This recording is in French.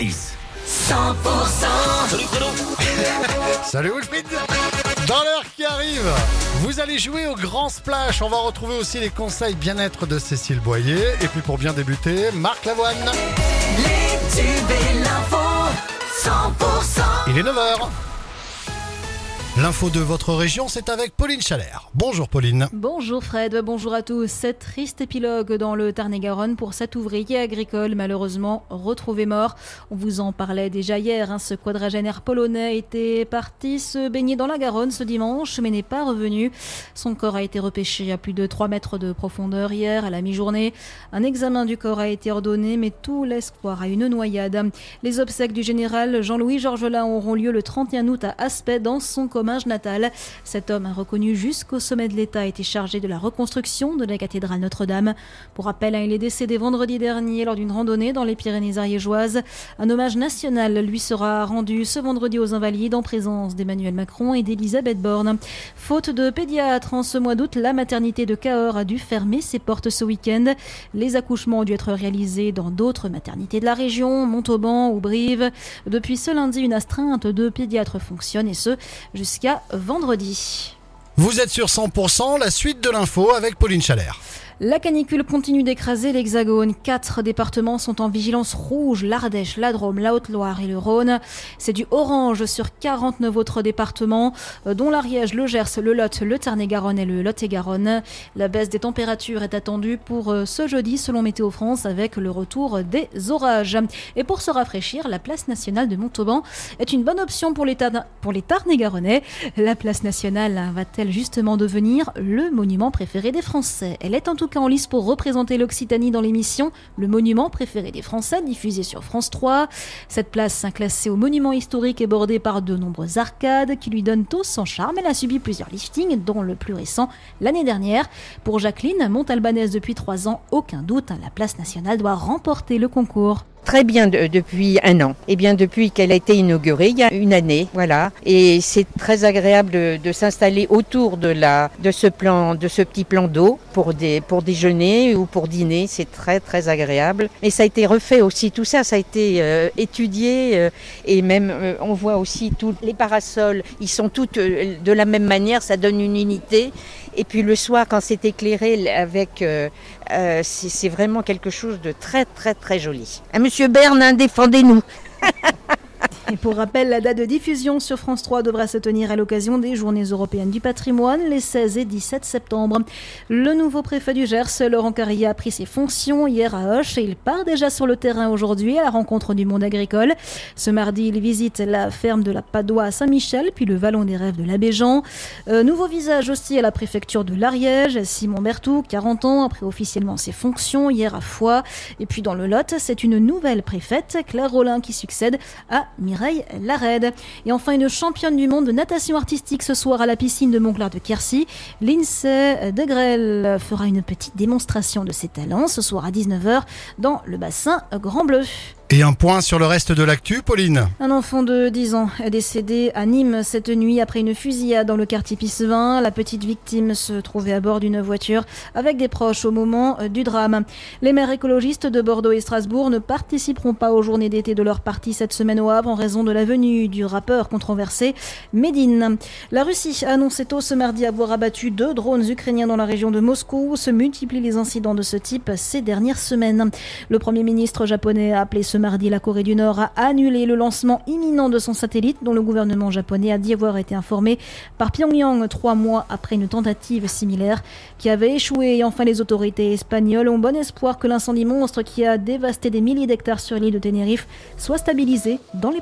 6. 100% Salut Bruno Salut Wilfried Dans l'heure qui arrive, vous allez jouer au Grand Splash. On va retrouver aussi les conseils bien-être de Cécile Boyer. Et puis pour bien débuter, Marc Lavoine. Les tubes et l'info 100% Il est 9h. L'info de votre région, c'est avec Pauline Chalère. Bonjour Pauline. Bonjour Fred, bonjour à tous. Cette triste épilogue dans le Tarn-et-Garonne pour cet ouvrier agricole malheureusement retrouvé mort. On vous en parlait déjà hier. hein, ce quadragénaire polonais était parti se baigner dans la Garonne ce dimanche mais n'est pas revenu. Son corps a été repêché à plus de 3 mètres de profondeur hier à la mi-journée. Un examen du corps a été ordonné mais tout laisse croire à une noyade. Les obsèques du général Jean-Louis Georgelin auront lieu le 31 août à Aspet dans son Comminges natal. Cet homme reconnu jusqu'au sommet de l'État été chargé de la reconstruction de la cathédrale Notre-Dame. Pour rappel, hein, il est décédé vendredi dernier lors d'une randonnée dans les Pyrénées ariégeoises. Un hommage national lui sera rendu ce vendredi aux Invalides en présence d'Emmanuel Macron et d'Elisabeth Borne. Faute de pédiatre, en ce mois d'août, la maternité de Cahors a dû fermer ses portes ce week-end. Les accouchements ont dû être réalisés dans d'autres maternités de la région, Montauban ou Brive. Depuis ce lundi, une astreinte de pédiatres fonctionne et ce jusqu'à vendredi. Vous êtes sur 100%, la suite de l'info avec Pauline Chalère. La canicule continue d'écraser l'Hexagone. Quatre départements sont en vigilance rouge l'Ardèche, la Drôme, la Haute-Loire et le Rhône. C'est du orange sur 49 autres départements, euh, dont l'Ariège, le Gers, le Lot, le Tarn-et-Garonne et le Lot-et-Garonne. La baisse des températures est attendue pour euh, ce jeudi, selon Météo France, avec le retour des orages. Et pour se rafraîchir, la place nationale de Montauban est une bonne option pour les, pour les Tarn-et-Garonnais. La place nationale va-t-elle justement devenir le monument préféré des Français? En lice pour représenter l'Occitanie dans l'émission Le monument préféré des Français, diffusée sur France 3. Cette place, classée au monument historique, est bordée par de nombreuses arcades qui lui donnent tous son charme. Elle a subi plusieurs liftings, dont le plus récent l'année dernière. Pour Jacqueline, montalbanaise depuis trois ans, aucun doute, la place nationale doit remporter le concours. Très bien de- depuis un an. Et bien depuis qu'elle a été inaugurée, il y a une année, voilà. Et c'est très agréable de, s'installer autour de la de ce plan, de ce petit plan d'eau pour des pour déjeuner ou pour dîner. C'est très très agréable. Et ça a été refait aussi. Tout ça, ça a été euh, étudié euh, et même euh, on voit aussi tous les parasols. Ils sont tous de la même manière. Ça donne une unité. Et puis le soir, quand c'est éclairé avec, euh, euh, c'est vraiment quelque chose de très très très joli. Ah, Monsieur Berne, hein, défendez-nous. Et pour rappel, la date de diffusion sur France 3 devra se tenir à l'occasion des Journées européennes du patrimoine les 16 et 17 septembre. Le nouveau préfet du Gers, Laurent Carrier, a pris ses fonctions hier à Hoche et il part déjà sur le terrain aujourd'hui à la rencontre du monde agricole. Ce mardi, il visite la ferme de la Padoie à Saint-Michel, puis le Vallon des Rêves de l'Abéjan. Euh, nouveau visage aussi à la préfecture de l'Ariège, Simon Berthoud, 40 ans, a pris officiellement ses fonctions hier à Foix. Et puis dans le Lot, c'est une nouvelle préfète, Claire Rollin, qui succède à Mireille Et enfin, une championne du monde de natation artistique ce soir à la piscine de Montclar de Quercy. Lindsay de Grelle fera une petite démonstration de ses talents ce soir à 19h dans le bassin Grand Bleu. Et un point sur le reste de l'actu, Pauline. Un enfant de 10 ans est décédé à Nîmes cette nuit après une fusillade dans le quartier Pissevin. La petite victime se trouvait à bord d'une voiture avec des proches au moment euh, du drame. Les maires écologistes de Bordeaux et Strasbourg ne participeront pas aux journées d'été de leur parti cette semaine au Havre en raison de la venue du rappeur controversé Medine. La Russie a annoncé tôt ce mardi avoir abattu deux drones ukrainiens dans la région de Moscou. Se multiplient les incidents de ce type ces dernières semaines. Le premier ministre japonais a appelé ce mardi la Corée du Nord à annuler le lancement imminent de son satellite dont le gouvernement japonais a dit avoir été informé par Pyongyang trois mois après une tentative similaire qui avait échoué. Et enfin, les autorités espagnoles ont bon espoir que l'incendie monstre qui a dévasté des milliers d'hectares sur l'île de Tenerife soit stabilisé dans les